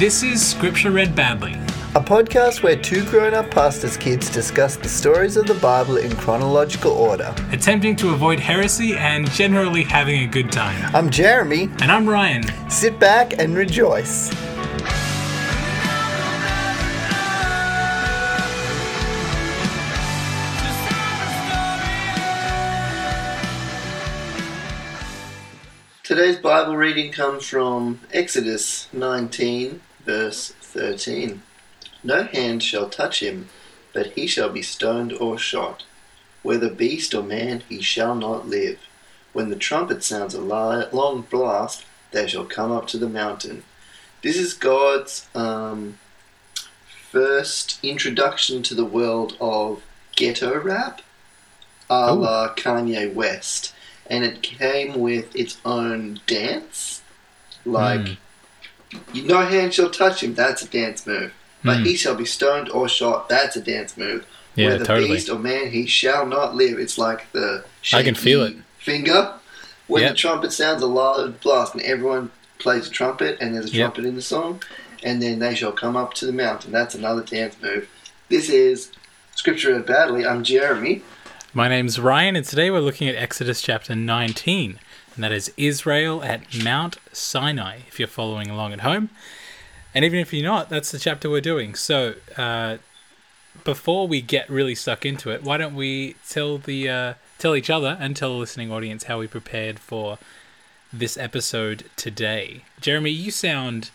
This is Scripture Read Badly. A podcast where two grown up pastors' kids discuss the stories of the Bible in chronological order. attempting to avoid heresy and generally having a good time. I'm Jeremy. And I'm Ryan. Sit back and rejoice. Today's Bible reading comes from Exodus 19, verse 13. No hand shall touch him, but he shall be stoned or shot. Whether beast or man, he shall not live. When the trumpet sounds a long blast, they shall come up to the mountain. This is God's um, first introduction to the world of ghetto rap, a la Kanye West. And it came with its own dance. Like, Mm. No hand shall touch him, that's a dance move. But Mm. he shall be stoned or shot, that's a dance move. Yeah, Whether totally. beast or man, he shall not live. It's like the I can feel it finger. When Yep. the trumpet sounds a loud blast and everyone plays a trumpet and there's a Yep. trumpet in the song, and then they shall come up to the mountain. That's another dance move. This is Scripture Read Badly. I'm Jeremy. My name's Ryan, and today we're looking at Exodus chapter 19, and that is Israel at Mount Sinai, if you're following along at home. And even if you're not, that's the chapter we're doing. So, uh, before we get really stuck into it, why don't we tell the uh, tell each other and tell the listening audience how we prepared for this episode today? Jeremy, you sound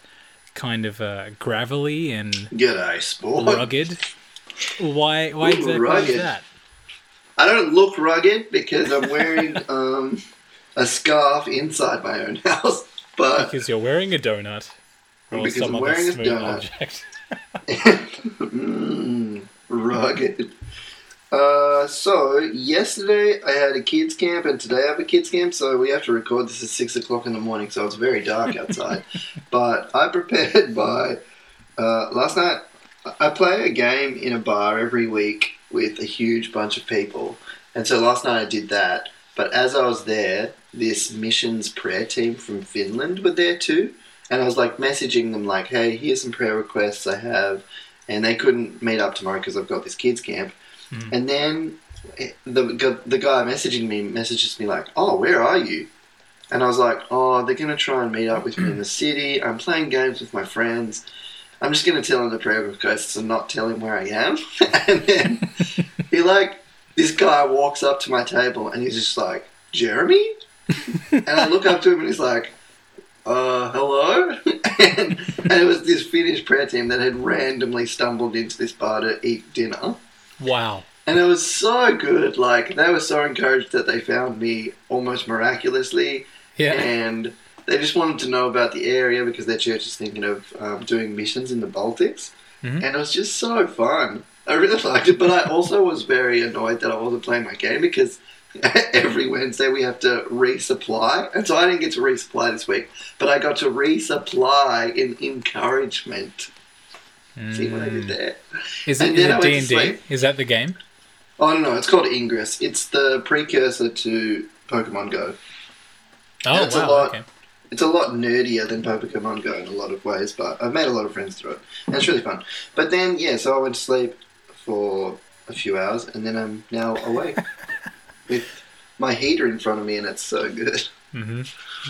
kind of uh, gravelly and G'day, sport. rugged. Why? Why Ooh, exactly is rugged. that? I don't look rugged because I'm wearing um, a scarf inside my own house, but Because you're wearing a donut. Or Because some I'm wearing a donut. object. mm, rugged. Uh, so yesterday I had a kids camp, and today I have a kids camp. So we have to record this at six o'clock in the morning, so it's very dark outside. but I prepared by uh, last night. I play a game in a bar every week with a huge bunch of people, and so last night I did that. But as I was there, this missions prayer team from Finland were there too, and I was like messaging them like, "Hey, here's some prayer requests I have," and they couldn't meet up tomorrow because I've got this kids camp. Mm. And then eh, the the guy messaging me messages me like, "Oh, where are you?" And I was like, "Oh, they're gonna try and meet up with me in the city. I'm playing games with my friends. I'm just gonna tell him the prayer requests and not tell him where I am." and then he like this guy walks up to my table and he's just like, "Jeremy," and I look up to him and he's like, "Uh, hello," and, and it was this Finnish prayer team that had randomly stumbled into this bar to eat dinner. Wow. And it was so good. Like they were so encouraged that they found me almost miraculously, Yeah. and they just wanted to know about the area because their church is thinking of um, doing missions in the Baltics, Mhm. and it was just so fun. I really liked it, but I also was very annoyed that I wasn't playing my game because every Wednesday we have to resupply, and so I didn't get to resupply this week, but I got to resupply in encouragement. See what I did Mm. there? Is it, is it went to D and D? Is that the game? Oh no, it's called Ingress. It's the precursor to Pokemon Go. Oh It's a lot. Okay. It's a lot nerdier than Pokemon Go in a lot of ways, but I've made a lot of friends through it, and it's really fun. But then, yeah, so I went to sleep for a few hours, and then I'm now awake with my heater in front of me, and it's so good. hmm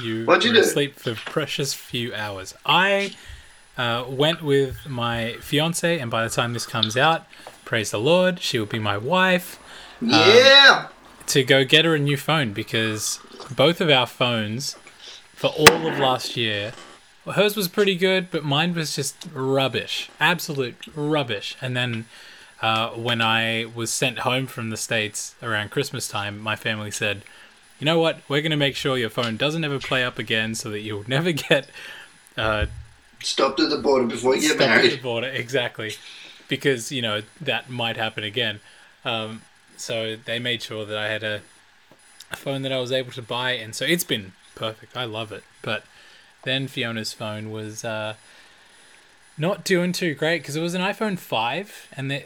You What'd you do? asleep for precious few hours. I uh, went with my fiance, and by the time this comes out, praise the Lord, she will be my wife. Yeah, to go get her a new phone because both of our phones for all of last year hers was pretty good but mine was just rubbish absolute rubbish and then uh, when i was sent home from the states around christmas time my family said you know what? We're going to make sure your phone doesn't ever play up again so that you'll never get uh, stopped at the border before you get stopped at the married. border. Exactly. Because you know that might happen again. Um, so they made sure that i had a, a phone that i was able to buy and so it's been perfect. I love it. But then fiona's phone was uh, not doing too great because it was an iphone 5 and the,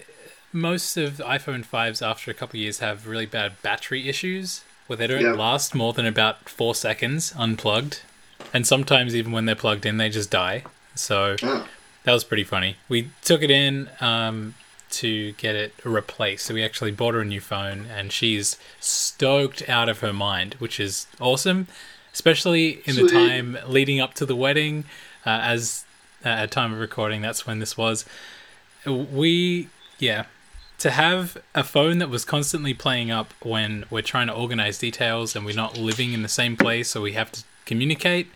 most of the iphone 5s after a couple of years have really bad battery issues where they don't Yeah. last more than about four seconds unplugged and sometimes even when they're plugged in they just die so Oh, That was pretty funny. We took it in um, to get it replaced. So we actually bought her a new phone, and she's stoked out of her mind, which is awesome, especially in the time leading up to the wedding. Uh, as uh, at time of recording, that's when this was. We, yeah, to have a phone that was constantly playing up when we're trying to organize details and we're not living in the same place, so we have to communicate.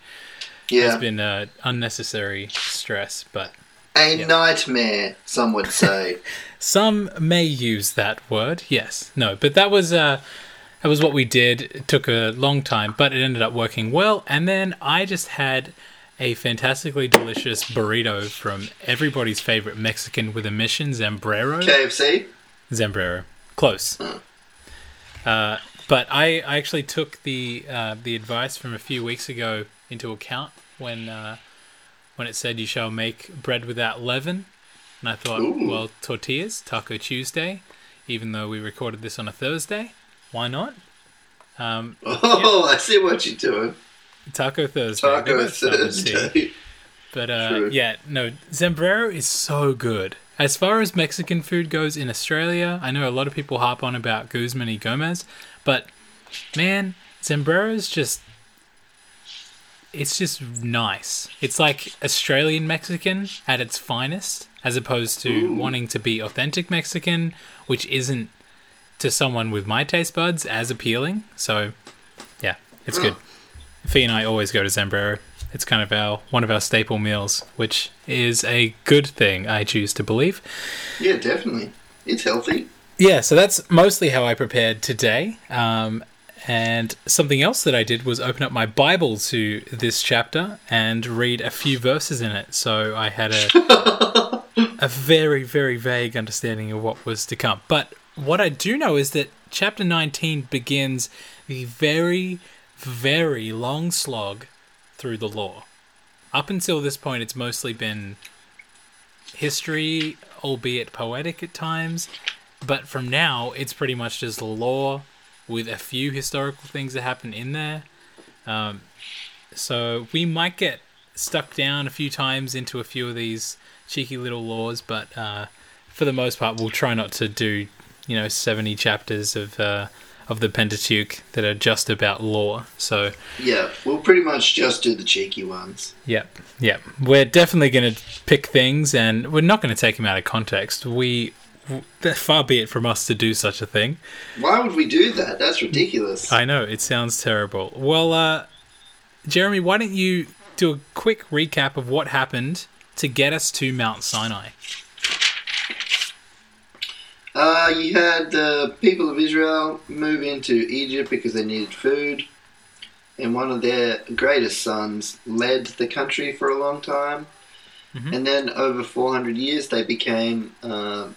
Yeah. It's been uh, unnecessary stress, but A nightmare, some would say. Some may use that word. Yes. No, but that was uh that was what we did. It took a long time, but it ended up working well. And then I just had a fantastically delicious burrito from everybody's favorite Mexican with a mission, Zambrero. KFC? Zambrero. Close. Uh, but I, I actually took the uh, the advice from a few weeks ago into account when uh, when it said you shall make bread without leaven, and I thought, Ooh. well, tortillas, Taco Tuesday, even though we recorded this on a Thursday, why not? Um, Oh, I see what you're doing. Taco Thursday. Taco Maybe that's something to see. Thursday. But uh, yeah, no, Zambrero is so good. As far as Mexican food goes in Australia, I know a lot of people harp on about Guzman y Gomez, but man, Zambrero's just. It's just nice. It's like Australian Mexican at its finest, as opposed to Ooh. wanting to be authentic Mexican, which isn't to someone with my taste buds as appealing. So, yeah, it's good. Fee and I always go to Zambrero. It's kind of our one of our staple meals, which is a good thing, I choose to believe. Yeah, definitely. It's healthy. Yeah, so that's mostly how I prepared today. Um, and something else that I did was open up my Bible to this chapter and read a few verses in it. So I had a a very very vague understanding of what was to come. But what I do know is that chapter 19 begins the very very long slog through the law. Up until this point, it's mostly been history, albeit poetic at times. But from now, it's pretty much just law with a few historical things that happen in there. Um, so we might get stuck down a few times into a few of these cheeky little laws, but uh, for the most part, we'll try not to do, you know, 70 chapters of. Uh, of the Pentateuch that are just about law. So, Yeah, we'll pretty much just do the cheeky ones. Yep, yep. We're definitely going to pick things, and we're not going to take them out of context. We, far be it from us to do such a thing. Why would we do that? That's ridiculous. I know it sounds terrible. Well, uh, Jeremy, why don't you do a quick recap of what happened to get us to Mount Sinai? Uh, you had the people of Israel move into Egypt because they needed food, and one of their greatest sons led the country for a long time. Mhm. And then over 400 years, they became uh,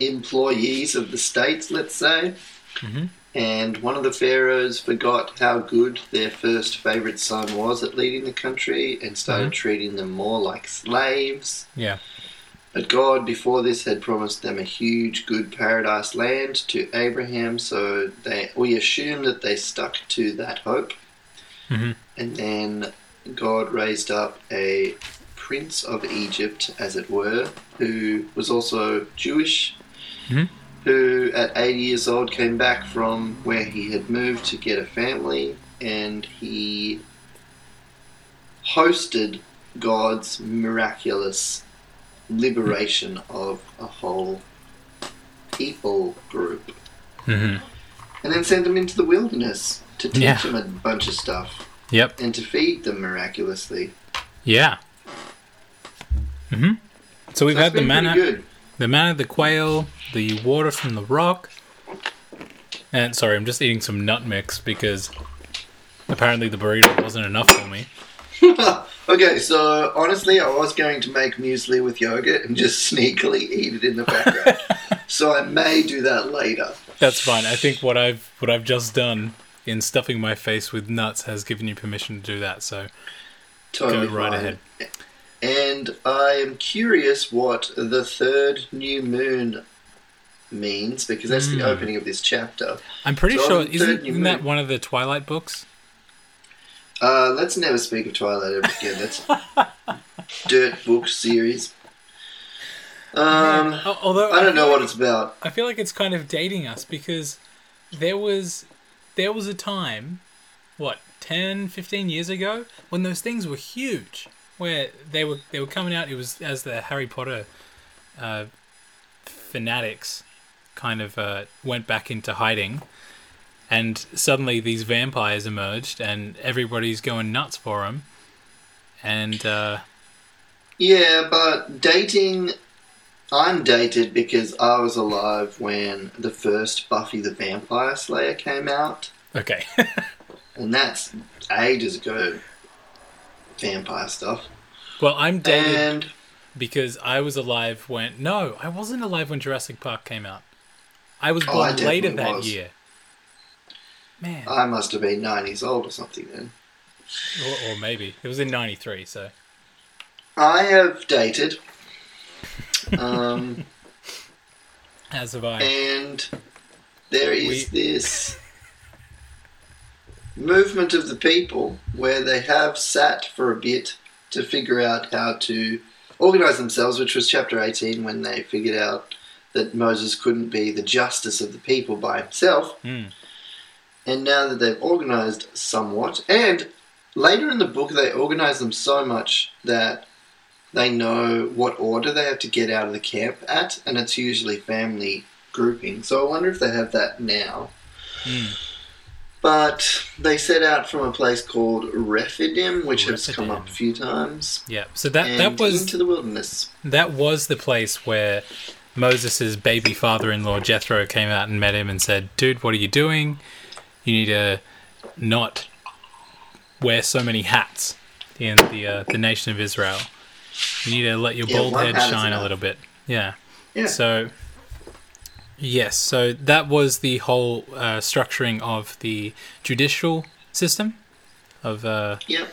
employees of the states, let's say. Mhm. And one of the pharaohs forgot how good their first favorite son was at leading the country and started treating them more like slaves. Yeah. But God, before this, had promised them a huge, good paradise land to Abraham, so they we assume that they stuck to that hope. Mhm. And then God raised up a prince of Egypt, as it were, who was also Jewish, Mhm. who at 80 years old came back from where he had moved to get a family, and he hosted God's miraculous liberation of a whole people group, hmm and then send them into the wilderness to teach Yeah. them a bunch of stuff Yep. and to feed them miraculously. Yeah. hmm So we've So had the manna, the manna, the quail, the water from the rock. And sorry, I'm just eating some nut mix because apparently the burrito wasn't enough for me. okay, so honestly, I was going to make muesli with yogurt and just sneakily eat it in the background. so I may do that later. That's fine. I think what I've what I've just done in stuffing my face with nuts has given you permission to do that. So Totally go right fine. ahead. And I am curious what the third new moon means because that's the Hmm. opening of this chapter. I'm pretty So sure isn't, isn't that one of the Twilight books? Uh, let's never speak of Twilight ever again. That's dirt book series. Um, Al- Although I don't know what it's about. I feel like it's kind of dating us because there was there was a time, what 10, 15 years ago, when those things were huge, where they were they were coming out. It was as the Harry Potter uh, fanatics kind of uh, went back into hiding, and suddenly these vampires emerged, and everybody's going nuts for them, and. Uh, Yeah, but dating. I'm dated because I was alive when the first Buffy the Vampire Slayer came out, okay. and that's ages ago. Vampire stuff. well, I'm dated And because I was alive when no, I wasn't alive when Jurassic Park came out. I was Oh, I born later that was. year. Man, I must have been nine years old or something then. or, or maybe it was in '93. So I have dated. Um, as have I. and there is We- this movement of the people where they have sat for a bit to figure out how to organize themselves, which was chapter 18 when they figured out that Moses couldn't be the justice of the people by himself. Hmm. And now that they've organized somewhat, and later in the book, they organize them so much that they know what order they have to get out of the camp at, and it's usually family grouping. So I wonder if they have that now. Hmm. But they set out from a place called Rephidim, which has come up a few times, Yeah. So that that was into the wilderness. that was the place where Moses' baby father-in-law Jethro came out and met him and said, "Dude, what are you doing? You need to not wear so many hats in the uh, the nation of Israel. You need to let your Yeah, bald head shine a little bit." Yeah. Yeah. So, yes, so that was the whole uh, structuring of the judicial system, of uh, Yep.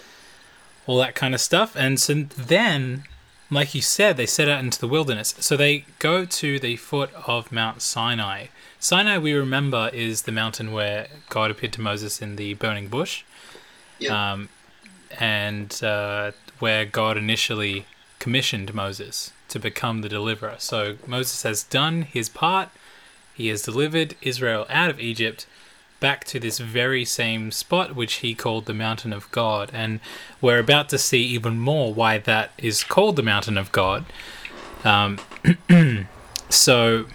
all that kind of stuff. And so then, like you said, they set out into the wilderness. So they go to the foot of Mount Sinai. Sinai, we remember, is the mountain where God appeared to Moses in the burning bush. Yep. Um, and uh, where God initially commissioned Moses to become the deliverer. So Moses has done his part. He has delivered Israel out of Egypt back to this very same spot, which he called the Mountain of God. And we're about to see even more why that is called the Mountain of God. Um, so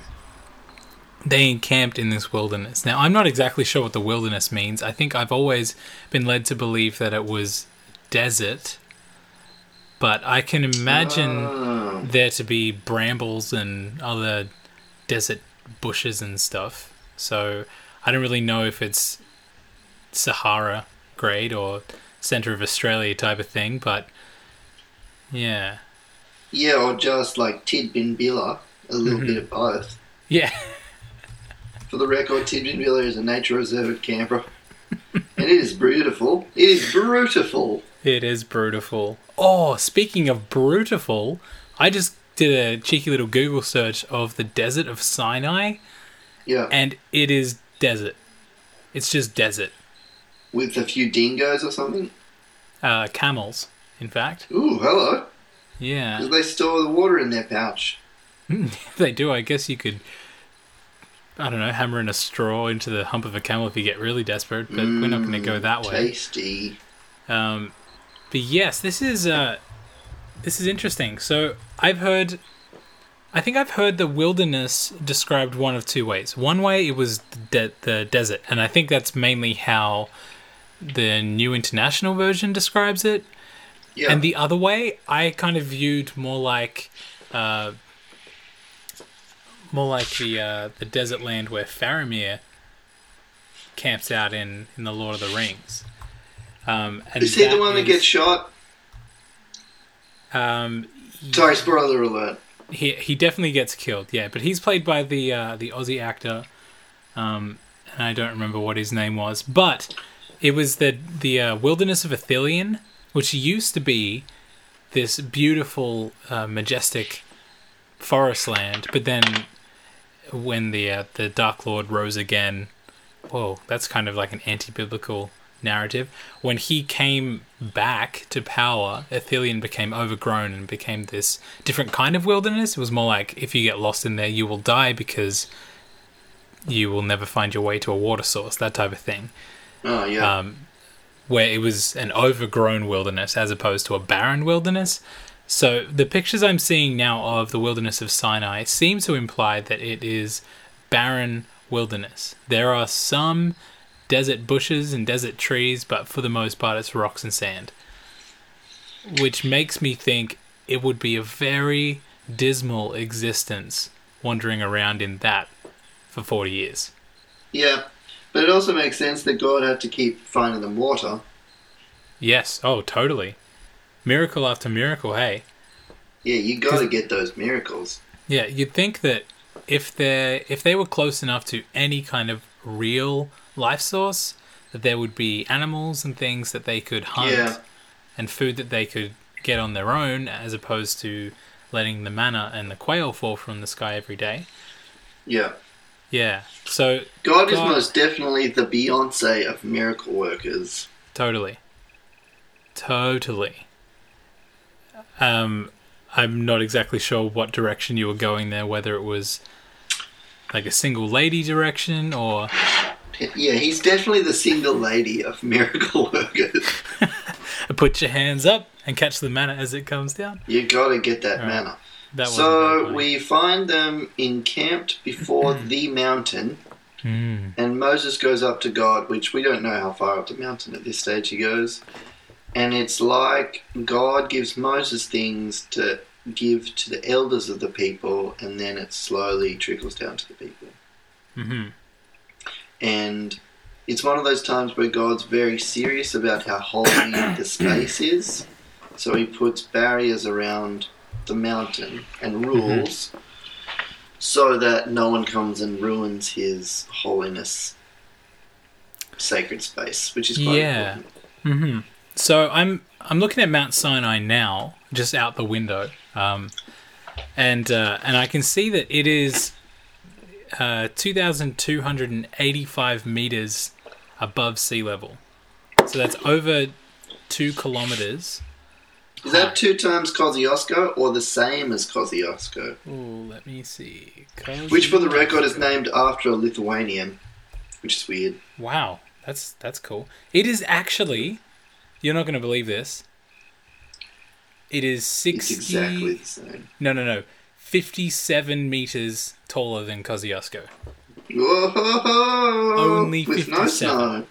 they encamped in this wilderness. Now, I'm not exactly sure what the wilderness means. I think I've always been led to believe that it was desert, but I can imagine Oh. there to be brambles and other desert bushes and stuff. So I don't really know if it's Sahara grade or center of Australia type of thing, but yeah. Yeah, or just like Tidbinbilla, a little Mm-hmm. bit of both. Yeah. For the record, Tidbinbilla is a nature reserve at Canberra. and it is beautiful. It is beautiful. It is beautiful. Oh, speaking of brutiful, I just did a cheeky little Google search of the desert of Sinai, Yeah. and it is desert. It's just desert. With a few dingoes or something. Uh, camels, in fact. Ooh, hello. Yeah. Because they store the water in their pouch. they do. I guess you could, I don't know, hammer in a straw into the hump of a camel if you get really desperate, but we're not going to go that way. Tasty. Um, but yes, this is uh, this is interesting. So I've heard, I think I've heard the wilderness described one of two ways. One way it was the, de- the desert, and I think that's mainly how the New International Version describes it. Yeah. And the other way, I kind of viewed more like, uh, more like the uh, the desert land where Faramir camps out in in the Lord of the Rings. Um, and is he the one that gets shot? Um, Sorry, spoiler alert. He he definitely gets killed. Yeah, but he's played by the uh, the Aussie actor, um, and I don't remember what his name was, but it was the the uh, Wilderness of Ithilien, which used to be this beautiful, uh, majestic forest land, but then when the uh, the Dark Lord rose again, whoa, that's kind of like an anti-biblical narrative. When he came back to power, Ithilien became overgrown and became this different kind of wilderness. It was more like if you get lost in there, you will die because you will never find your way to a water source, that type of thing. Oh yeah. Um, where it was an overgrown wilderness as opposed to a barren wilderness. So the pictures I'm seeing now of the wilderness of Sinai seem to imply that it is barren wilderness. There are some desert bushes and desert trees, but for the most part it's rocks and sand. Which makes me think it would be a very dismal existence wandering around in that for 40 years. yeah. But it also makes sense that God had to keep finding them water. Yes, oh, totally. Miracle after miracle, hey. Yeah, you got to get those miracles. Yeah, you'd think that if they if they were close enough to any kind of real life source, that there would be animals and things that they could hunt Yeah. and food that they could get on their own, as opposed to letting the manna and the quail fall from the sky every day. Yeah. Yeah, so God, is most definitely the Beyonce of miracle workers. Totally. Totally. Um, I'm not exactly sure what direction you were going there, whether it was like a single lady direction or Yeah, he's definitely the single lady of miracle workers. put your hands up and catch the manna as it comes down. You got to get that Right. manna. That So we find them encamped before the mountain, Mm. and Moses goes up to God, which we don't know how far up the mountain at this stage he goes. And it's like God gives Moses things to give to the elders of the people, and then it slowly trickles down to the people. hmm And it's one of those times where God's very serious about how holy the space is. So he puts barriers around the mountain and rules so that no one comes and ruins his holiness sacred space, which is quite Yeah. important. hmm So I'm I'm looking at Mount Sinai now, just out the window, um, and uh, and I can see that it is uh, 2,285 meters above sea level. So that's over two kilometers. Is that two times Kosciuszko or the same as Kosciuszko? Oh, let me see. Which, for the record, is named after a Lithuanian, which is weird. Wow, that's that's cool. It is actually. You're not going to believe this. It is It's sixty. exactly the same. No, no, no. 57 meters taller than Kosciuszko Whoa! Only with no 57. snow.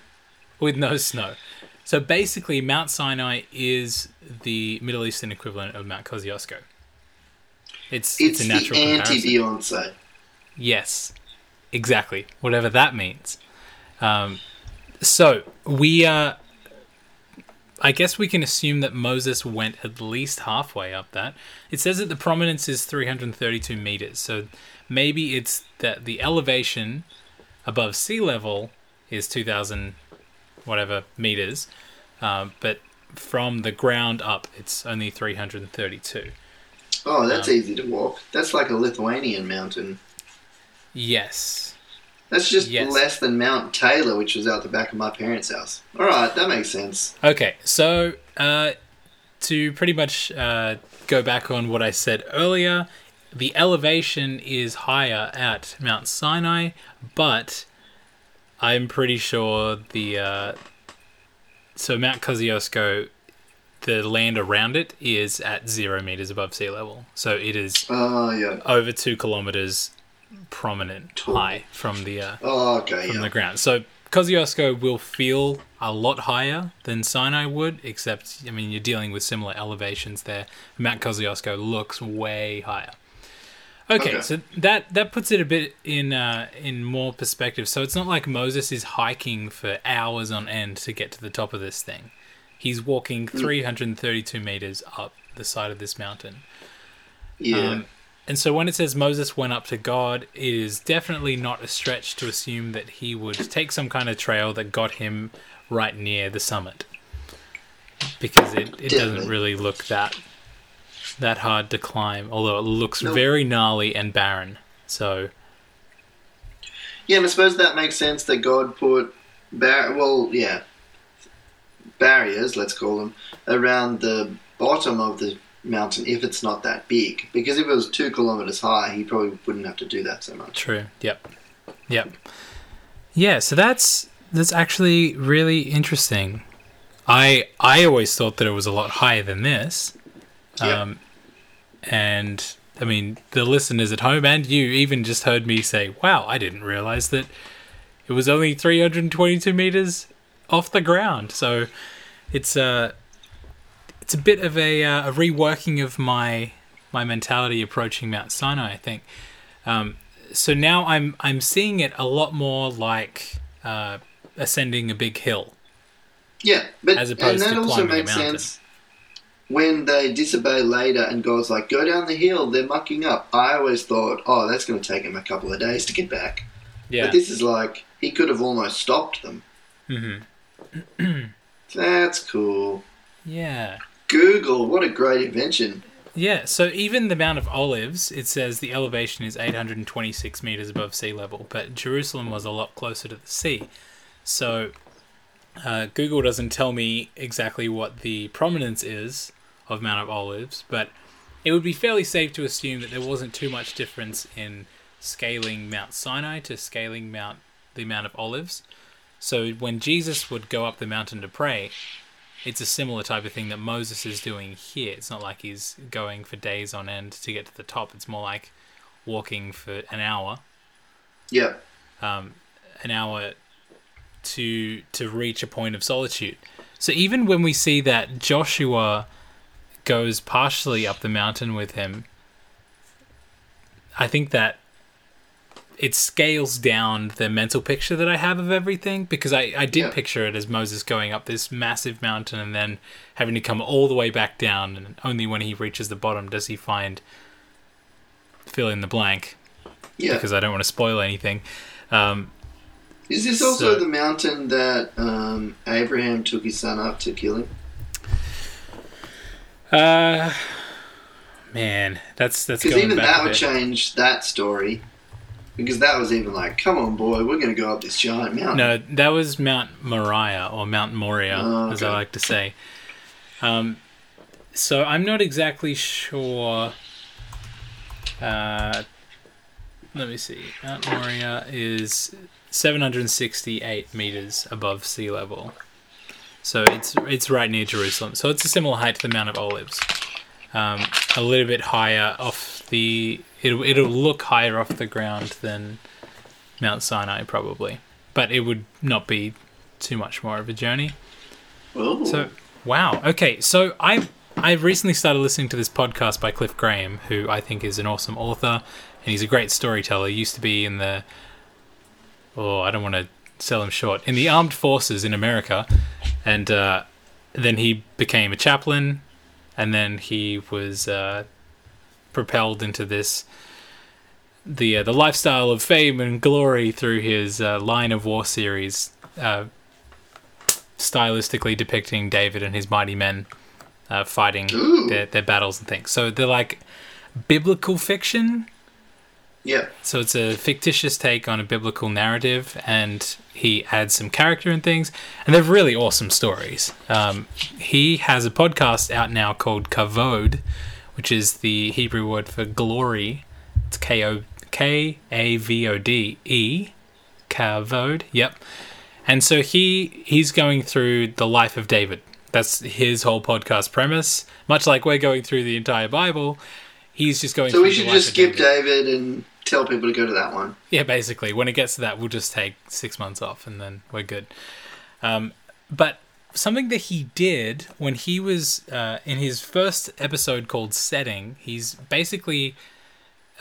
with no snow. So basically, Mount Sinai is the Middle Eastern equivalent of Mount Kosciuszko. It's, It's, it's a the natural anti comparison. Beyonce. Yes, exactly. Whatever that means. Um, so we, uh, I guess we can assume that Moses went at least halfway up that. It says that the prominence is 332 meters. So maybe it's that the elevation above sea level is 2,000 whatever meters, um, but from the ground up, it's only 332. Oh, that's Um, easy to walk. That's like a Lithuanian mountain. Yes. That's just Yes. less than Mount Taylor, which was out the back of my parents' house. All right, that makes sense. Okay, so uh, to pretty much uh, go back on what I said earlier, the elevation is higher at Mount Sinai, but I'm pretty sure the uh, so Mount Kosciuszko, the land around it is at zero meters above sea level, so it is Oh, yeah. over two kilometers prominent high from the uh, Oh, okay, from yeah. the ground. So Kosciuszko will feel a lot higher than Sinai would, except I mean you're dealing with similar elevations there. Mount Kosciuszko looks way higher. Okay, Okay. so that that puts it a bit in uh, in more perspective. So it's not like Moses is hiking for hours on end to get to the top of this thing. He's walking 332 meters up the side of this mountain. Yeah. Um, and so when it says Moses went up to God, it is definitely not a stretch to assume that he would take some kind of trail that got him right near the summit. Because it, it doesn't really look that that hard to climb, although it looks Nope. very gnarly and barren. So yeah, and I suppose that makes sense that God put bar- well, yeah, barriers, let's call them, around the bottom of the mountain if it's not that big. Because if it was two kilometers high, he probably wouldn't have to do that so much. True. Yep. Yep. Yeah. So that's that's actually really interesting. I I always thought that it was a lot higher than this. Yep. Um, and I mean, the listeners at home and you even just heard me say, "Wow, I didn't realize that it was only 322 meters off the ground." So it's a it's a bit of a, uh, a reworking of my my mentality approaching Mount Sinai. I think. Um, so now I'm I'm seeing it a lot more like uh, ascending a big hill. Yeah, but As opposed and that to also makes sense when they disobey later and God's like, go down the hill, they're mucking up. I always thought, oh, that's going to take him a couple of days to get back. Yeah. But this is like, he could have almost stopped them. hmm That's cool. Yeah. Google, what a great invention. Yeah, so even the Mount of Olives, it says the elevation is 826 meters above sea level, but Jerusalem was a lot closer to the sea. So uh, Google doesn't tell me exactly what the prominence is of Mount of Olives, but it would be fairly safe to assume that there wasn't too much difference in scaling Mount Sinai to scaling Mount the Mount of Olives. So when Jesus would go up the mountain to pray, it's a similar type of thing that Moses is doing here. It's not like he's going for days on end to get to the top. It's more like walking for an hour, Yeah. um, an hour to to reach a point of solitude. So even when we see that Joshua goes partially up the mountain with him, I think that it scales down the mental picture that I have of everything because I, I did Yeah. picture it as Moses going up this massive mountain and then having to come all the way back down, and only when he reaches the bottom does he find fill in the blank Yeah. because I don't want to spoil anything. Um, Is this also So- the mountain that um, Abraham took his son up to kill him? uh, man, that's that's Because even back that would change that story. Because that was even like, come on, boy, we're going to go up this giant mountain. No, that was Mount Moriah or Mount Moria, Oh, as I like to say. Um, so I'm not exactly sure. Uh, let me see. Mount Moria is 768 meters above sea level, so it's it's right near Jerusalem. So it's a similar height to the Mount of Olives. Um, a little bit higher off the. It'll it'll look higher off the ground than Mount Sinai probably, but it would not be too much more of a journey. Oh, So wow, okay. So I I recently started listening to this podcast by Cliff Graham, who I think is an awesome author, and he's a great storyteller. He used to be in the oh I don't want to sell him short in the armed forces in America, and uh, then he became a chaplain, and then he was uh, propelled into this the uh, the lifestyle of fame and glory through his uh, Lion of War series. Uh, stylistically depicting David and his mighty men uh, fighting their, their battles and things. So they're like biblical fiction. yeah. So it's a fictitious take on a biblical narrative, and he adds some character and things, and they're really awesome stories. Um, he has a podcast out now called Kavod, which is the Hebrew word for glory. It's K O K A V O D E, Kavod. Yep. And so he he's going through the life of David. That's his whole podcast premise. Much like we're going through the entire Bible, he's just going. So we should just skip David. David and tell people to go to that one. Yeah, basically, when it gets to that, we'll just take six months off and then we're good. Um, but something that he did when he was uh, in his first episode called Setting, he's basically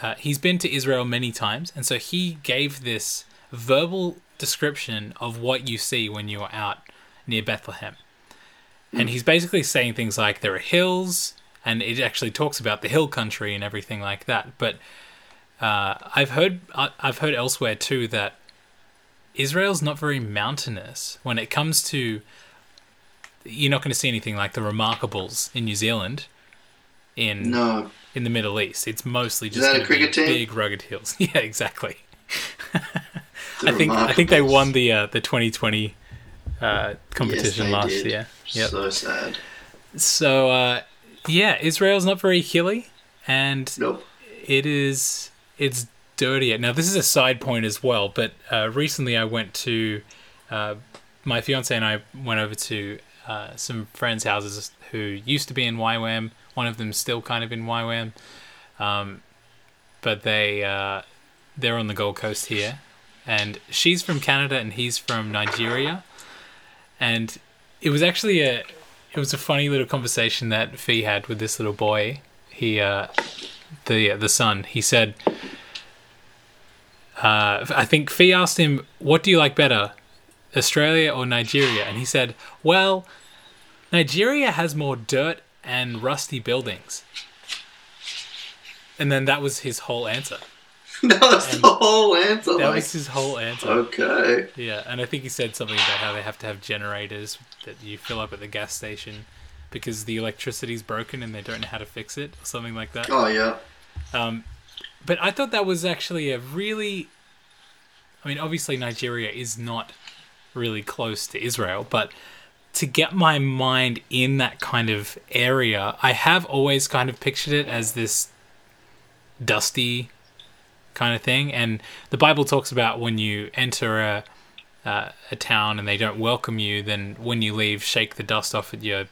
uh, he's been to Israel many times, and so he gave this verbal description of what you see when you are out near Bethlehem. And he's basically saying things like there are hills, and it actually talks about the hill country and everything like that. But uh, I've heard I've heard elsewhere too that Israel's not very mountainous when it comes to. You're not going to see anything like the Remarkables in New Zealand, in No. in the Middle East. It's mostly just a cricket team? big rugged hills. Yeah, exactly. I think I think they won the uh, the 2020 uh, competition Yes, last did. year. Yep. So sad. So uh, yeah, Israel's not very hilly, and Nope. it is it's dirty. Now this is a side point as well, but uh, recently I went to uh, my fiance and I went over to uh, some friends' houses who used to be in YWAM. One of them's still kind of in YWAM, um, but they uh, they're on the Gold Coast here, and she's from Canada and he's from Nigeria, and it was actually a it was a funny little conversation that Fee had with this little boy. He uh, the the son. He said, uh, I think Fee asked him, "What do you like better, Australia or Nigeria?" And he said, "Well, Nigeria has more dirt and rusty buildings." And then that was his whole answer. that was And the whole answer. That like, was his whole answer. okay. Yeah, and I think he said something about how they have to have generators that you fill up at the gas station because the electricity's broken and they don't know how to fix it, or something like that. Oh yeah. Um, but I thought that was actually a really. I mean, obviously, Nigeria is not really close to Israel, but to get my mind in that kind of area, I have always kind of pictured it as this dusty kind of thing. And the Bible talks about when you enter a uh, a town and they don't welcome you, then when you leave, shake the dust off at your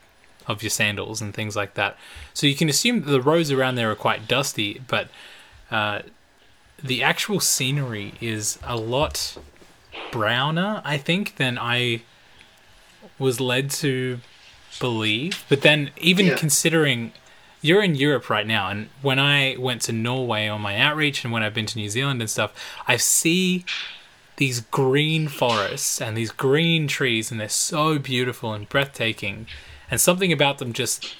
of your sandals and things like that. So you can assume that the roads around there are quite dusty, but uh, the actual scenery is a lot browner, I think, than I was led to believe. But then, even Yeah. considering you're in Europe right now, and when I went to Norway on my outreach, and when I've been to New Zealand and stuff, I see these green forests and these green trees, and they're so beautiful and breathtaking. And something about them just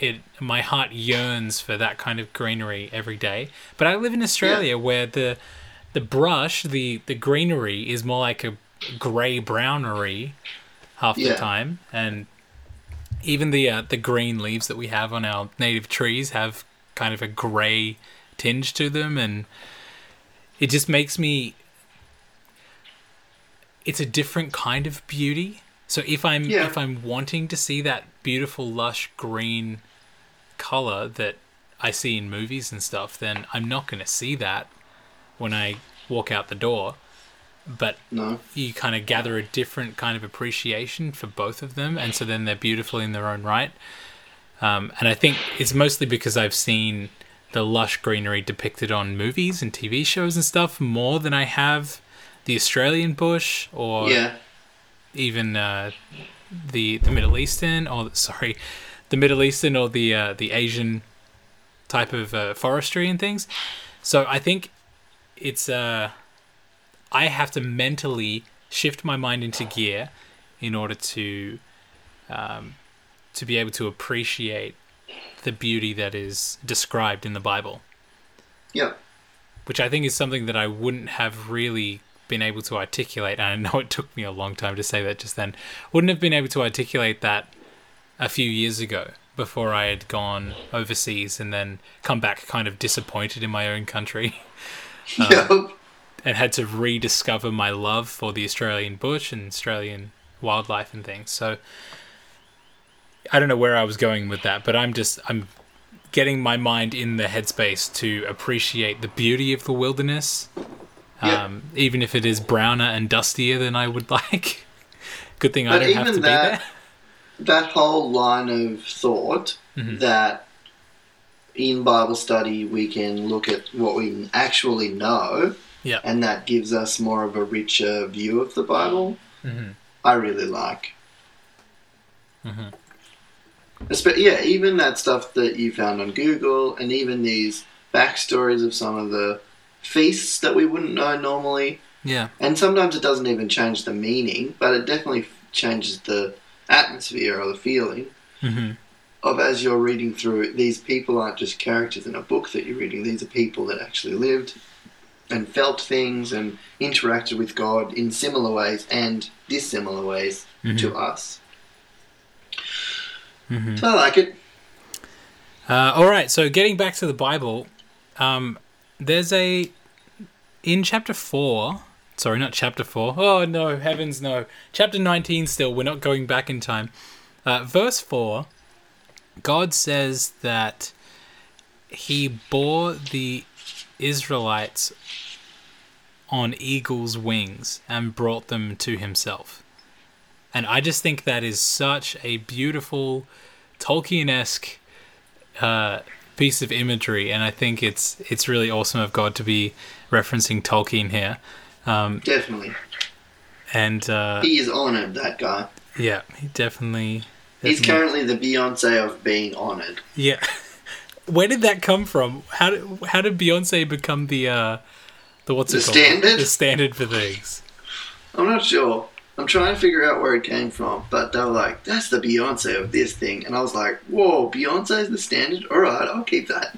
it my heart yearns for that kind of greenery every day. But I live in Australia where the the brush, the the greenery is more like a grey brownery half Yeah. the time, and even the uh, the green leaves that we have on our native trees have kind of a grey tinge to them, and it just makes me. It's a different kind of beauty. So if I'm Yeah. if I'm wanting to see that beautiful lush green color that I see in movies and stuff, then I'm not going to see that when I walk out the door. But No. you kind of gather a different kind of appreciation for both of them, and so then they're beautiful in their own right. Um, and I think it's mostly because I've seen the lush greenery depicted on movies and TV shows and stuff more than I have the Australian bush or Yeah. even uh, the the Middle Eastern or sorry, the Middle Eastern or the uh, the Asian type of uh, forestry and things. So I think it's uh, I have to mentally shift my mind into gear in order to um, to be able to appreciate the beauty that is described in the Bible Yeah. which I think is something that I wouldn't have really been able to articulate. And I know it took me a long time to say that just then. Wouldn't have been able to articulate that a few years ago before I had gone overseas and then come back kind of disappointed in my own country Yep. and had to rediscover my love for the Australian bush and Australian wildlife and things. So I don't know where I was going with that, but I'm just I'm getting my mind in the headspace to appreciate the beauty of the wilderness. Yeah. Um, even if it is browner and dustier than I would like. Good thing I don't have even to that- be there. that whole line of thought Mhm. that in Bible study we can look at what we actually know, Yeah. and that gives us more of a richer view of the Bible. hmm I really like. Mhm. Espe- yeah, even that stuff that you found on Google, and even these backstories of some of the feasts that we wouldn't know normally. Yeah. And sometimes it doesn't even change the meaning, but it definitely changes the atmosphere or the feeling hmm of as you're reading through it. These people aren't just characters in a book that you're reading, these are people that actually lived and felt things and interacted with God in similar ways and dissimilar ways Mhm. to us. hmm So I like it. Uh, all right, so getting back to the Bible, um, there's a in chapter four. sorry, not chapter 4. Oh, no, heavens, no. Chapter 19 still, we're not going back in time. Uh, verse 4 God says that he bore the Israelites on eagle's wings and brought them to himself. And I just think that is such a beautiful Tolkien esque uh, piece of imagery, and I think it's it's really awesome of God to be referencing Tolkien here. Um, Definitely. and uh, He is honored, that guy. yeah, he definitely. He's definitely- currently the Beyonce of being honored. Yeah. Where did that come from? How did how did Beyonce become the uh the what's The it called? standard? The standard for things. I'm not sure. I'm trying to figure out where it came from, but they were like, that's the Beyonce of this thing. And I was like, whoa, Beyonce is the standard? Alright, I'll keep that.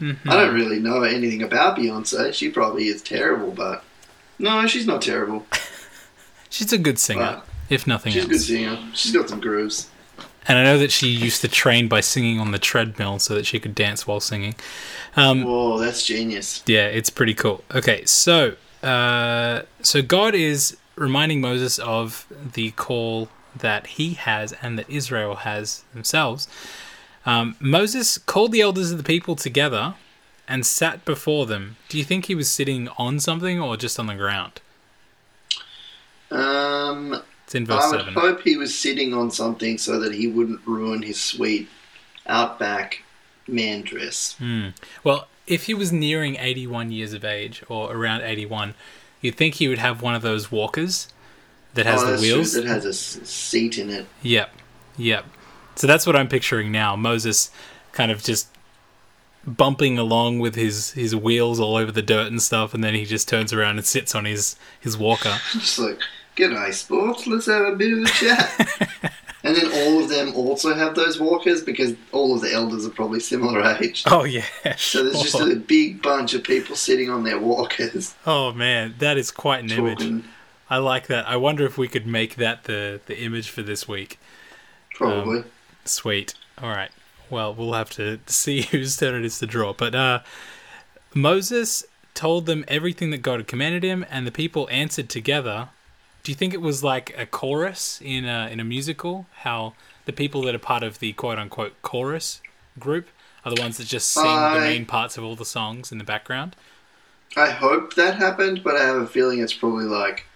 Mhm. I don't really know anything about Beyonce. She probably is terrible, but. No, she's not terrible. She's a good singer, Wow. If nothing She's a else. good singer. She's got some grooves. And I know that she used to train by singing on the treadmill so that she could dance while singing. Um, Whoa, that's genius. Yeah, it's pretty cool. Okay, so uh, so God is reminding Moses of the call that he has and that Israel has themselves. Um, Moses called the elders of the people together and sat before them. Do you think he was sitting on something or just on the ground? Um, It's in verse I would hope he was sitting on something so that he wouldn't ruin his sweet outback man dress. Hmm. Well, if he was nearing 81 years of age or around 81, you'd think he would have one of those walkers that has oh, the that's true. wheels. That has a seat in it. Yep. Yep. So that's what I'm picturing now. Moses kind of just bumping along with his, his wheels all over the dirt and stuff, and then he just turns around and sits on his, his walker. Just like, g'day, sports. Let's have a bit of a chat. and then all of them also have those walkers because all of the elders are probably similar age. Oh, yeah. So there's just a big bunch of people sitting on their walkers Oh, man. That is quite an image. I like that. I wonder if we could make that the, the image for this week. Probably. Sweet. All right. Well, we'll have to see whose turn it is to draw. But uh, Moses told them everything that God had commanded him, and the people answered together. Do you think it was like a chorus in a, in a musical? How the people that are part of the quote unquote chorus group are the ones that just sing the main parts of all the songs in the background? I hope that happened, but I have a feeling it's probably like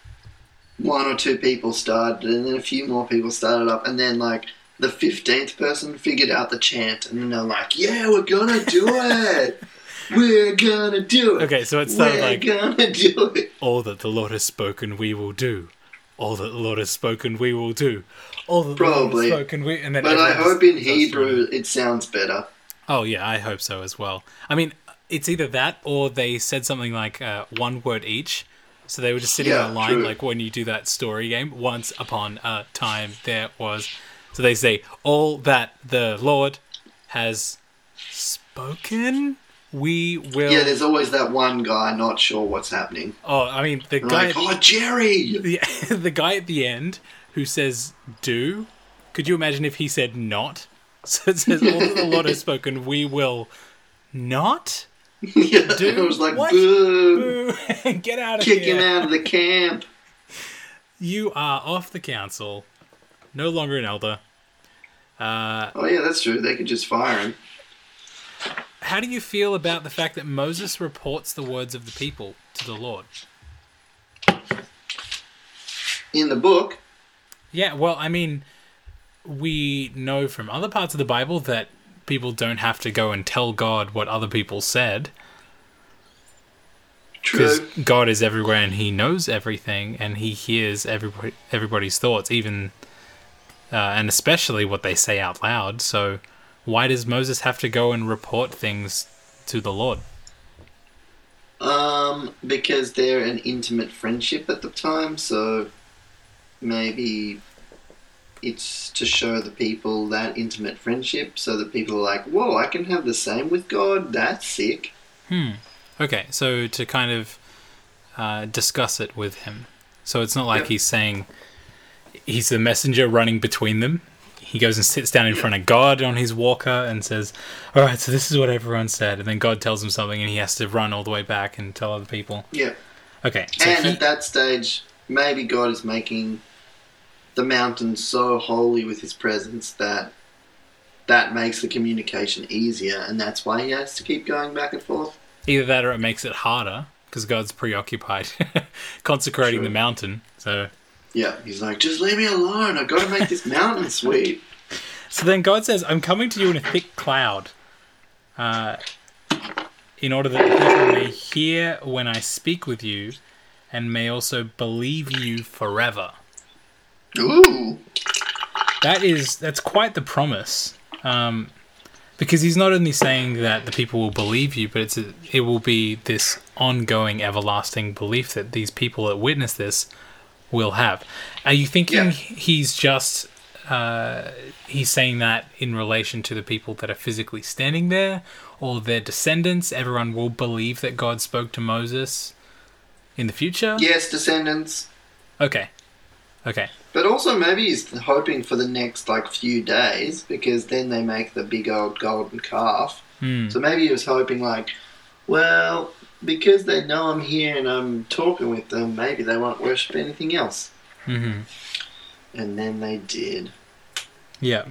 one or two people started, and then a few more people started up, and then like the fifteenth person figured out the chant, and then they're like, "Yeah, we're gonna do it. we're gonna do it. Okay, so it's we're like gonna do it." all that the Lord has spoken, we will do. All that the Lord has spoken, we will do. All that the Lord Probably. has spoken, we. And then But I hope in starts doing it. Hebrew it sounds better. Oh yeah, I hope so as well. I mean, it's either that or they said something like uh, one word each. So they were just sitting Yeah, in a line, true. like when you do that story game. Once upon a time, there was. So they say all that the Lord has spoken. We will. Yeah, there's always that one guy not sure what's happening. oh, I mean the And guy. like, oh, Jerry! the, the guy at the end who says do could you imagine if he said not so it says all the lord has spoken we will not yeah, Dude, it was like, what? boo! Boo! get out of Kick here Kick him out of the camp. you are off the council no longer an elder uh, Oh yeah, that's true. They could just fire him. How do you feel about the fact that moses reports the words of the people to the lord In the book, yeah well i mean we know from other parts of the bible that people don't have to go and tell god what other people said because. God is everywhere and He knows everything and He hears everybody everybody's thoughts, even uh, and especially what they say out loud. So, why does Moses have to go and report things to the Lord? Um, because they're an intimate friendship at the time, so maybe it's to show the people that intimate friendship, so that people are like, "Whoa, I can have the same with God. That's sick." Hmm. Okay, so to kind of uh, discuss it with him. So it's not like Yeah. he's saying he's the messenger running between them. He goes and sits down in front of God on his walker and says, "All right, so this is what everyone said," and then God tells him something, and he has to run all the way back and tell other people. Yeah, Okay, so and he, at that stage, maybe God is making the mountain so holy with his presence that that makes the communication easier, and that's why he has to keep going back and forth. either that or it makes it harder because God's preoccupied consecrating True. the mountain. So, Yeah, he's like, just leave me alone. I've got to make this mountain sweet. so then God says, "I'm coming to you in a thick cloud, uh, in order that people may hear when I speak with you, and may also believe you forever." Ooh, That is that's quite the promise. Um, because he's not only saying that the people will believe you, but it's a, it will be this ongoing, everlasting belief that these people that witness this will have. Are you thinking Yeah. he's just uh, he's saying that in relation to the people that are physically standing there, or their descendants? Everyone will believe that God spoke to Moses in the future. yes, descendants. Okay. Okay. But also maybe he's hoping for the next like few days because then they make the big old golden calf. Hmm. So maybe he was hoping like, well, because they know I'm here and I'm talking with them, maybe they won't worship anything else. hmm And then they did. Yeah.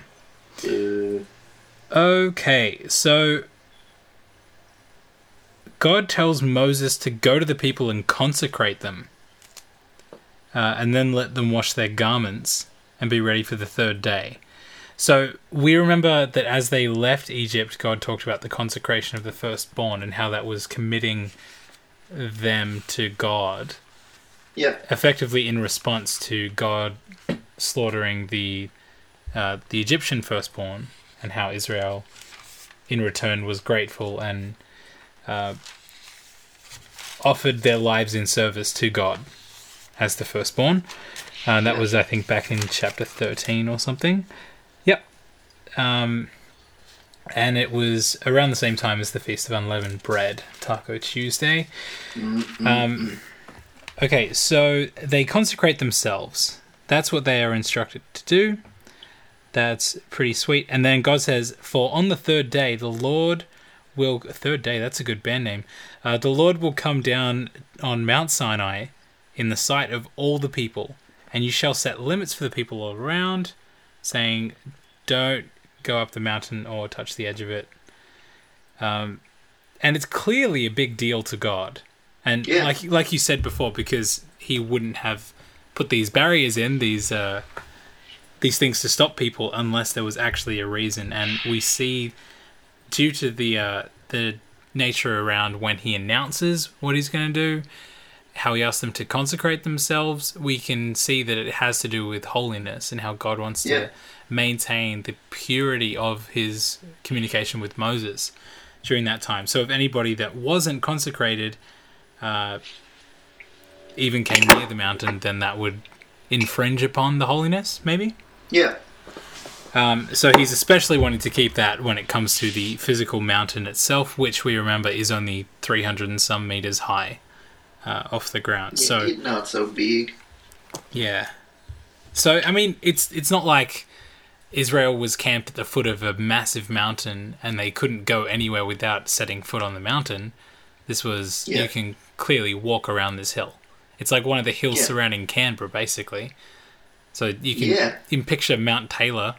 Uh, Okay, so God tells Moses to go to the people and consecrate them, uh, and then let them wash their garments and be ready for the third day. So we remember that as they left Egypt, God talked about the consecration of the firstborn and how that was committing them to God, yeah, effectively in response to God slaughtering the uh, the Egyptian firstborn, and how Israel, in return, was grateful and uh, offered their lives in service to God as the firstborn. Uh, that was, I think, back in chapter thirteen or something. Um, and it was around the same time as the Feast of Unleavened Bread, Taco Tuesday. Um, okay, so they consecrate themselves. That's what they are instructed to do. That's pretty sweet. And then God says, For on the third day, the Lord will. Third day, that's a good band name. Uh, the Lord will come down on Mount Sinai in the sight of all the people, and you shall set limits for the people all around, saying, Don't go up the mountain or touch the edge of it. Um, and it's clearly a big deal to God. And Yeah. like like you said before, because he wouldn't have put these barriers in these uh, these things to stop people unless there was actually a reason. And we see, due to the uh, the nature around when he announces what he's going to do, how he asks them to consecrate themselves, we can see that it has to do with holiness and how God wants Yeah. to maintain the purity of his communication with Moses during that time. So if anybody that wasn't consecrated uh, even came near the mountain, then that would infringe upon the holiness, maybe. yeah, Um, so he's especially wanting to keep that when it comes to the physical mountain itself, which we remember is only 300 and some meters high uh, off the ground. yeah, So not so big. yeah. So I mean, it's it's not like Israel was camped at the foot of a massive mountain and they couldn't go anywhere without setting foot on the mountain. This was Yeah. you can clearly walk around this hill. It's like one of the hills Yeah. surrounding Canberra, basically. So you can Yeah. you can picture Mount Taylor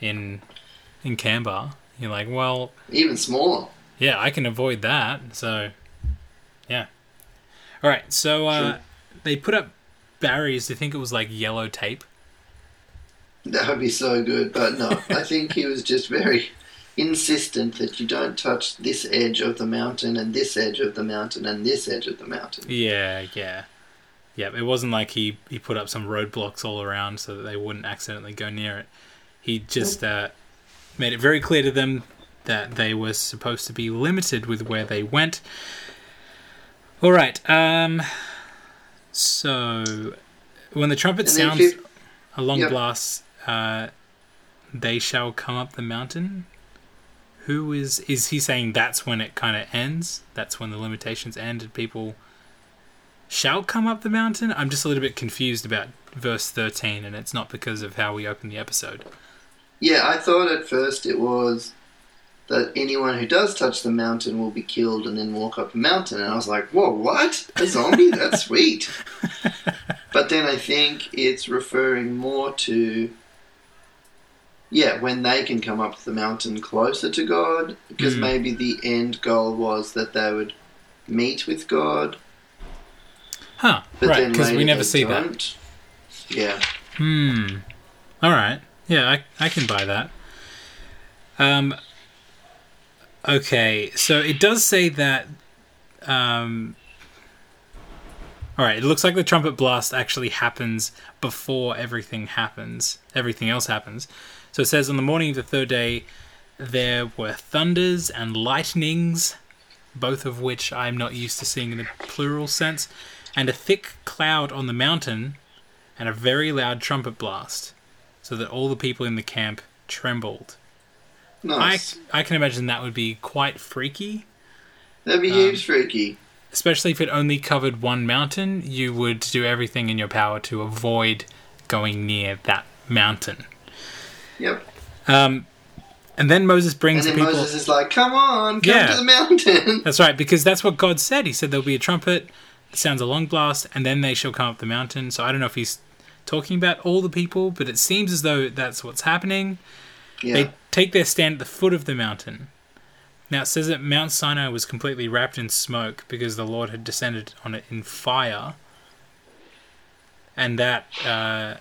in in Canberra. You're like, well, Even smaller. yeah, I can avoid that. So, yeah. All right. So uh, Sure. they put up barriers. I think it was like yellow tape. That would be so good, but no. I think he was just very insistent that you don't touch this edge of the mountain and this edge of the mountain and this edge of the mountain. Yeah, yeah, yeah. It wasn't like he he put up some roadblocks all around so that they wouldn't accidentally go near it. He just uh, made it very clear to them that they were supposed to be limited with where they went. All right. Um. So, when the trumpet sounds a long Yep. blast, uh, they shall come up the mountain. Who is is he saying that's when it kind of ends? That's when the limitations end and people shall come up the mountain? I'm just a little bit confused about verse 13 and it's not because of how we open the episode. Yeah, I thought at first it was that anyone who does touch the mountain will be killed and then walk up the mountain. And I was like, whoa, what? A zombie? That's sweet. but then I think it's referring more to, yeah, when they can come up the mountain closer to God, because Mm. maybe the end goal was that they would meet with God. Huh. But right, because we never see that. don't. Yeah. Hmm. All right. Yeah, I, I can buy that. Um. Okay, so it does say that. Um. All right. It looks like the trumpet blast actually happens before everything happens. Everything else happens. So it says on the morning of the third day, there were thunders and lightnings, both of which I'm not used to seeing in the plural sense, and a thick cloud on the mountain and a very loud trumpet blast, so that all the people in the camp trembled. I, Nice. I can imagine that would be quite freaky, That'd be um, freaky. especially if it only covered one mountain. You would do everything in your power to avoid going near that mountain. Yep. Um, and then Moses And brings then the people. Moses is like, come on, come Yeah. to the mountain. That's right, because that's what God said. He said there'll be a trumpet, sounds a long blast, and then they shall come up the mountain. So I don't know if he's talking about all the people, but it seems as though that's what's happening. Yeah. They take their stand at the foot of the mountain. Now it says that Mount Sinai was completely wrapped in smoke because the Lord had descended on it in fire, and that uh,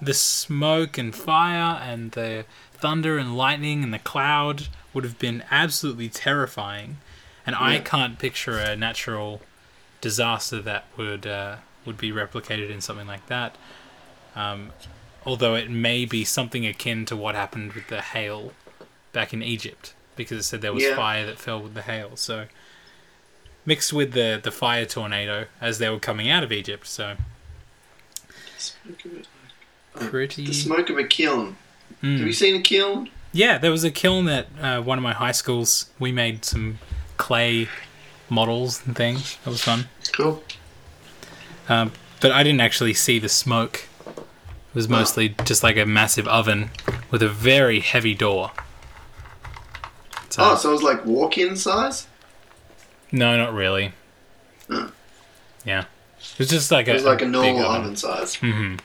the smoke and fire and the thunder and lightning and the cloud would have been absolutely terrifying. And I can't picture a natural disaster that would uh, would be replicated in something like that. Um, although it may be something akin to what happened with the hail back in Egypt, because it said there was Yeah. fire that fell with the hail. So mixed with the the fire tornado as they were coming out of Egypt. So Smoke of a- pretty. The smoke of a kiln. Mm. Have you seen a kiln? Yeah, there was a kiln at uh, one of my high schools. We made some clay models and things. That was fun. Cool. Um, but I didn't actually see the smoke. It was mostly just like a massive oven with a very heavy door. So, Oh, so it was like walk-in size? no, not really. Huh. Yeah, it was just like It a was like a big normal oven size. hmm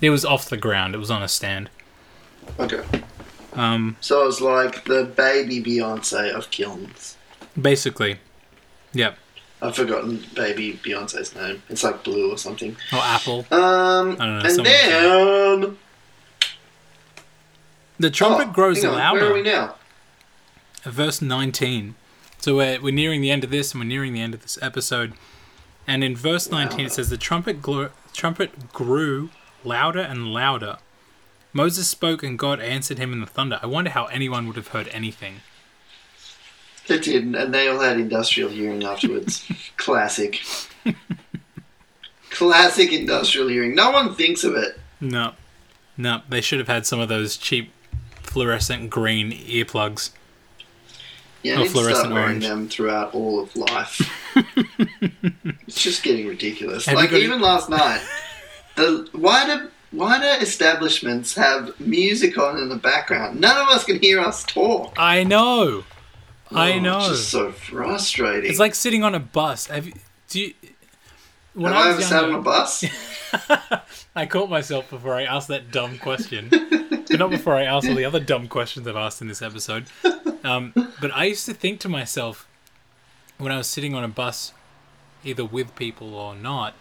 It was off the ground. It was on a stand. Okay. Um, So it was like the baby Beyonce of kilns. basically, yep. I've forgotten baby Beyonce's name. It's like blue or something. Or apple. Um, I don't know, and then The trumpet Oh, grows on, louder. Where are we now? verse 19. So we're, we're nearing the end of this, and we're nearing the end of this episode. And in verse 19, it says, The trumpet, gl- trumpet grew louder and louder. Moses spoke, and God answered him in the thunder. I wonder how anyone would have heard anything. They didn't, and they all had industrial hearing afterwards. Classic. Classic industrial hearing. No one thinks of it. No. No, they should have had some of those cheap fluorescent green earplugs. Yeah, need to start fluorescent wearing orange. them throughout all of life. it's just getting ridiculous. Have like even last night, the why do why do establishments have music on in the background? None of us can hear us talk. I know. I Oh, know. It's just so frustrating. It's like sitting on a bus. Have you, do you, when have I, I ever was sat on a bus? I caught myself before I asked that dumb question. but not before I asked all the other dumb questions I've asked in this episode. Um, but I used to think to myself when I was sitting on a bus, either with people or not,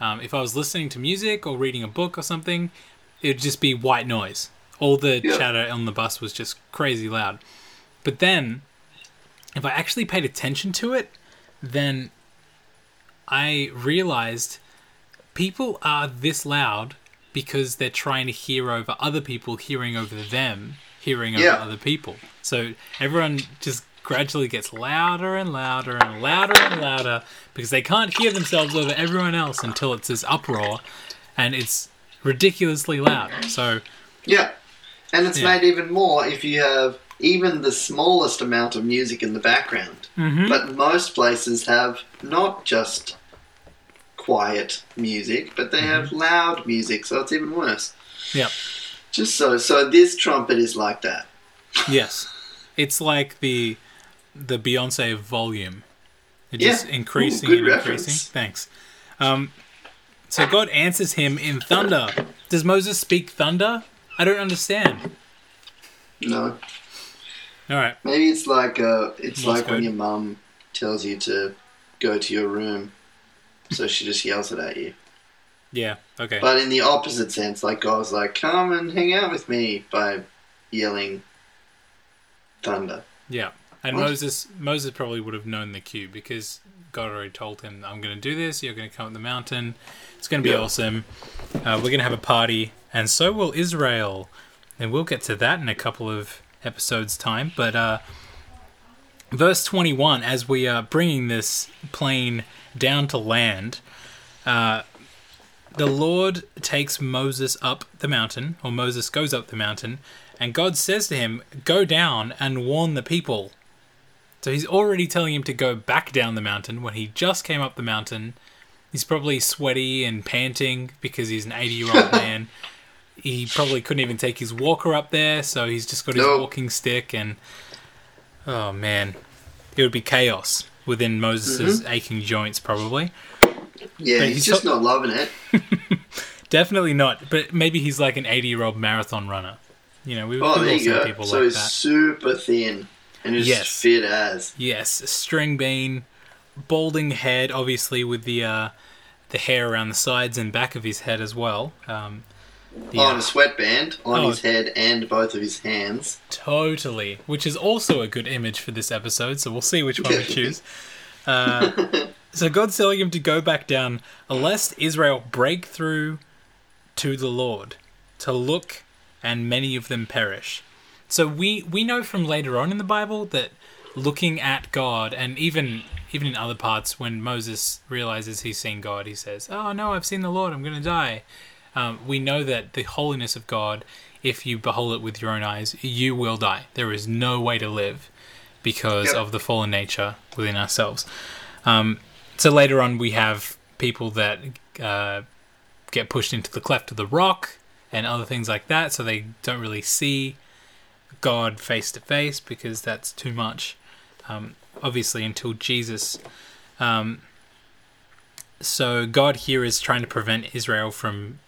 um, if I was listening to music or reading a book or something, it would just be white noise. All the Yeah. chatter on the bus was just crazy loud. But then, if I actually paid attention to it, then I realized people are this loud because they're trying to hear over other people hearing over them hearing over other people. So everyone just gradually gets louder and louder and louder and louder because they can't hear themselves over everyone else until it's this uproar and it's ridiculously loud. So yeah, and it's Yeah. made even more if you have even the smallest amount of music in the background. mhm. But most places have not just quiet music, but they have loud music, so it's even worse. Yep. Just so, so this trumpet is like that. yes. It's like the the Beyonce volume. It's Yeah. just increasing Ooh, and increasing. Thanks. Um, so God answers him in thunder. Does Moses speak thunder? I don't understand. No. All right. Maybe it's like uh, it's like when your mum tells you to go to your room, so she just yells it at you. Yeah. Okay. But in the opposite sense, like God's like, "Come and hang out with me" by yelling thunder. Yeah. And What? Moses Moses probably would have known the cue because God already told him, "I'm going to do this. You're going to come up the mountain. It's going to be Yeah. awesome. Uh, we're going to have a party, and so will Israel." And we'll get to that in a couple of episodes' time. But uh, verse 21, as we are bringing this plane down to land, uh, the Lord takes Moses up the mountain, or Moses goes up the mountain, and God says to him, Go down and warn the people. So he's already telling him to go back down the mountain when he just came up the mountain. He's probably sweaty and panting because he's an 80 year old man. He probably couldn't even take his walker up there, so he's just got his Nope. walking stick. And oh man, it would be chaos within Moses' aching joints, probably. Yeah, he's, he's just so- not loving it. Definitely not, but maybe he's like an 80 year old marathon runner. You know, we, Oh, we've there all you seen go. people So like he's that. super thin and just Yes. fit as. Yes, string bean, balding head, obviously with the uh, the hair around the sides and back of his head as well. Um, uh, a sweatband on Oh. his head and both of his hands. totally, which is also a good image for this episode. So we'll see which one we choose. Uh, so God's telling him to go back down, lest Israel break through to the Lord to look, and many of them perish. So we we know from later on in the Bible that looking at God, and even even in other parts, when Moses realizes he's seen God, he says, "Oh no, I've seen the Lord. I'm going to die." Um, we know that the holiness of God, if you behold it with your own eyes, you will die. There is no way to live because Yep. of the fallen nature within ourselves. Um, so later on, we have people that uh, get pushed into the cleft of the rock and other things like that, so they don't really see God face to face because that's too much. Um, obviously, until Jesus. Um, so God here is trying to prevent Israel from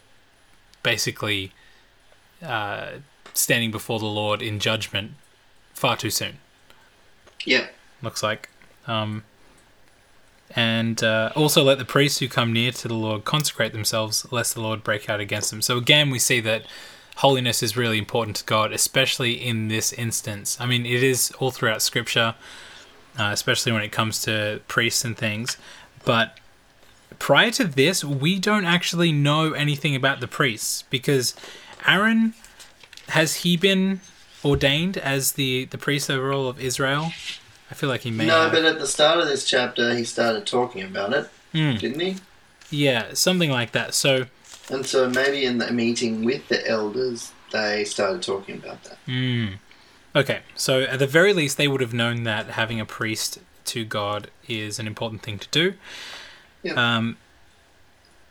basically uh, standing before the Lord in judgment far too soon Yeah. looks like. Um, and uh, also let the priests who come near to the Lord consecrate themselves, lest the Lord break out against them. So again, we see that holiness is really important to God, especially in this instance. I mean, it is all throughout Scripture, uh, especially when it comes to priests and things. But prior to this, we don't actually know anything about the priests because Aaron has he been ordained as the the priest over all of Israel? I feel like he may. No, have. but at the start of this chapter, he started talking about it, Mm, didn't he? yeah, something like that. So, And so maybe in the meeting with the elders, they started talking about that. mm, okay. So at the very least, they would have known that having a priest to God is an important thing to do. Yeah. Um.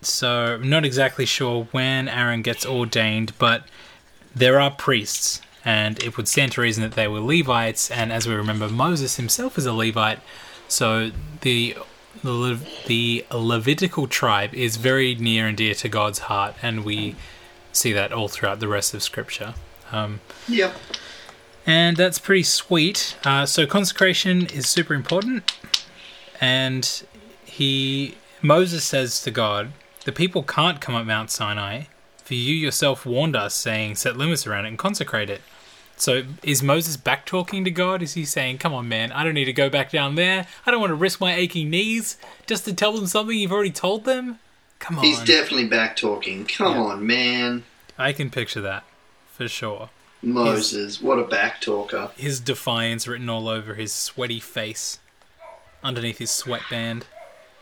So I'm not exactly sure when Aaron gets ordained, but there are priests, and it would stand to reason that they were Levites. And as we remember, Moses himself is a Levite, so the the, Le- the Levitical tribe is very near and dear to God's heart, and we see that all throughout the rest of Scripture. Um, Yep. and that's pretty sweet. Uh, so consecration is super important, and he Moses says to God, "The people can't come up Mount Sinai, for you yourself warned us, saying, set limits around it and consecrate it." So is Moses back talking to God? Is he saying, "Come on, man, I don't need to go back down there. I don't want to risk my aching knees just to tell them something you've already told them"? Come on, He's definitely back talking. Come Yeah. on, man. I can picture that for sure. Moses, what a back talker. his defiance written all over his sweaty face underneath his sweatband.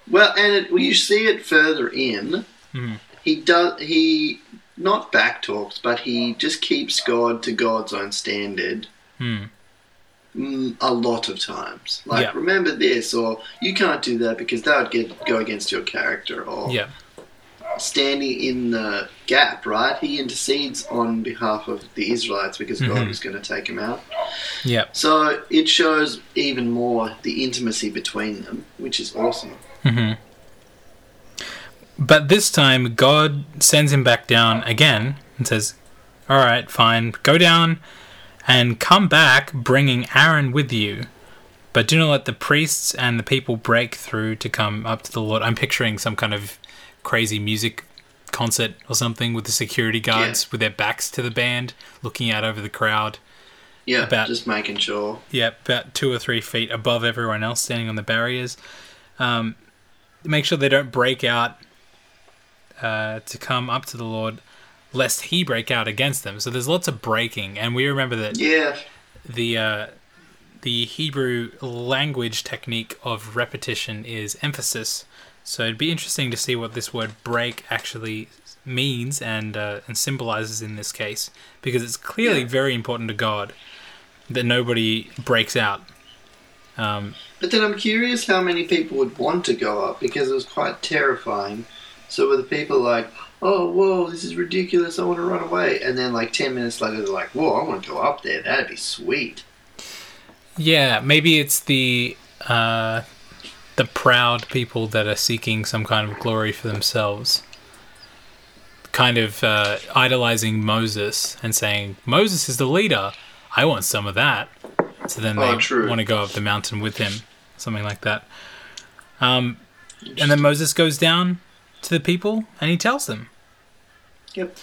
Well, and it, well, you see it further in. Mhm. He does. He not back talks, but he just keeps God to God's own standard. Mm, a lot of times, like Yeah. remember this, or you can't do that because that would get go against your character, or Yeah. standing in the gap, right? He intercedes on behalf of the Israelites because God Mhm. was going to take him out. Yep. So it shows even more the intimacy between them, which is awesome. Hmm But this time, God sends him back down again and says, All right, fine, go down and come back bringing Aaron with you. But do not let the priests and the people break through to come up to the Lord. I'm picturing some kind of crazy music concert or something with the security guards with their backs to the band, looking out over the crowd. Yeah, About- just making sure. Yeah, about two or three feet above everyone else standing on the barriers. Um, make sure they don't break out uh, to come up to the Lord, lest He break out against them. So there's lots of breaking, and we remember that Yeah, the uh, the Hebrew language technique of repetition is emphasis. So it'd be interesting to see what this word "break" actually means and uh, and symbolizes in this case, because it's clearly Yeah. very important to God that nobody breaks out. Um, but then I'm curious how many people would want to go up because it was quite terrifying. So were the people like, "Oh, whoa, this is ridiculous! I want to run away," and then like ten minutes later, they're like, "Whoa, I want to go up there. That'd be sweet." yeah, maybe it's the uh, the proud people that are seeking some kind of glory for themselves. Kind of uh, idolizing Moses and saying, Moses is the leader. I want some of that. So then Oh, they true. want to go up the mountain with him. Something like that. Um, and then Moses goes down to the people and he tells them. Yep,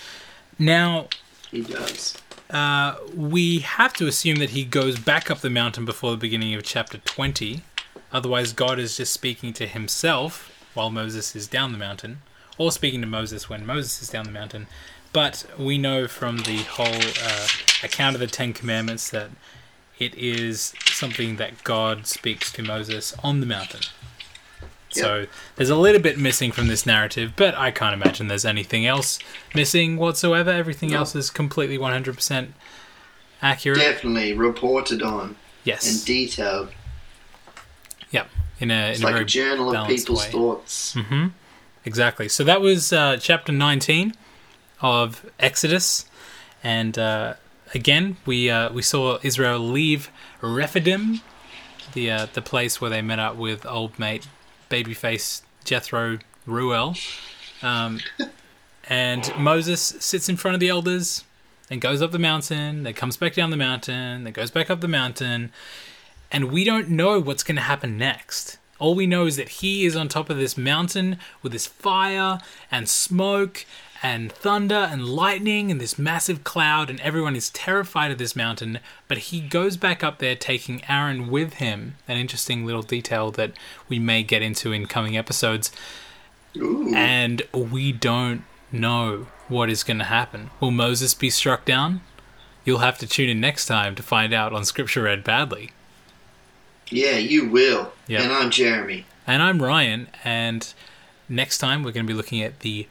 Now, he does. uh, we have to assume that he goes back up the mountain before the beginning of chapter 20. Otherwise, God is just speaking to himself while Moses is down the mountain, or speaking to Moses when Moses is down the mountain. But we know from the whole uh, account of the Ten Commandments that it is something that God speaks to Moses on the mountain. So there's a little bit missing from this narrative, but I can't imagine there's anything else missing whatsoever. Everything No. else is completely 100% accurate. Definitely reported on and yes. detailed. Yep. In a, It's in a like very a journal of people's way. thoughts. hmm Exactly. So that was uh, chapter 19 of Exodus. And uh, again, we uh, we saw Israel leave Rephidim, the uh, the place where they met up with old mate babyface Jethro Reuel. Um, and Moses sits in front of the elders and goes up the mountain, then comes back down the mountain, then goes back up the mountain, and we don't know what's going to happen next. All we know is that he is on top of this mountain with this fire and smoke and thunder and lightning and this massive cloud, and everyone is terrified of this mountain. But he goes back up there taking Aaron with him. An interesting little detail that we may get into in coming episodes. Ooh. And we don't know what is going to happen. Will Moses be struck down? You'll have to tune in next time to find out on Scripture Read Badly. Yeah, you will. Yeah. And I'm Jeremy. And I'm Ryan, and next time we're going to be looking at the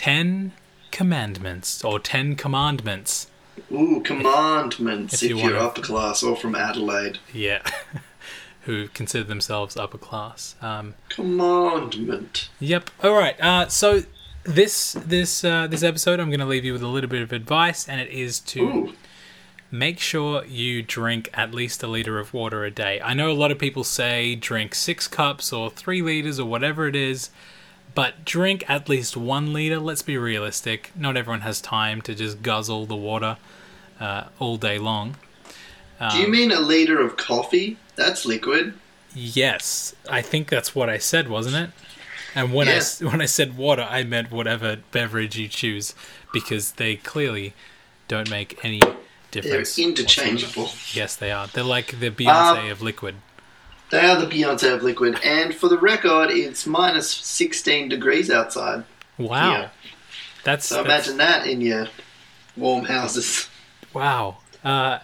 Ten Commandments, or Ten Commandments. Ooh, commandments if if, you you are upper class or from Adelaide. Yeah. Who consider themselves upper class. Um, Commandment. Yep. All right. Uh, so this this uh, this episode, I'm going to leave you with a little bit of advice, and it is to Ooh. make sure you drink at least a liter of water a day. I know a lot of people say drink six cups or three liters or whatever it is, but drink at least one liter. Let's be realistic. Not everyone has time to just guzzle the water uh, all day long. Do you Um, mean a liter of coffee? That's liquid. Yes, I think that's what I said, wasn't it? And when I Yeah. s when I said water, I meant whatever beverage you choose, because they clearly don't make any difference. They're interchangeable. whatsoever. Yes, they are. They're like the Beyonce of liquid. They are the Beyonce of liquid. And for the record, it's minus 16 degrees outside. Wow, Yeah. that's, So that's- imagine that in your warm houses. wow. Uh,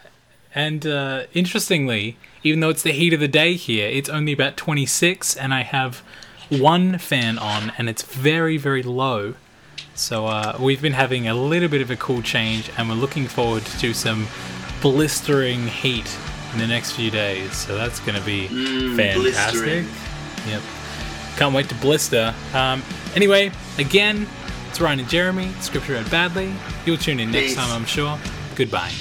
and uh, interestingly, even though it's the heat of the day here, it's only about 26, and I have one fan on, and it's very, very low. So uh, we've been having a little bit of a cool change, and we're looking forward to some blistering heat in the next few days. So that's going to be Mm, fantastic. blistering. Yep. Can't wait to blister. Um, anyway, again, it's Ryan and Jeremy. Scripture read badly. You'll tune in next Peace. time, I'm sure. Goodbye.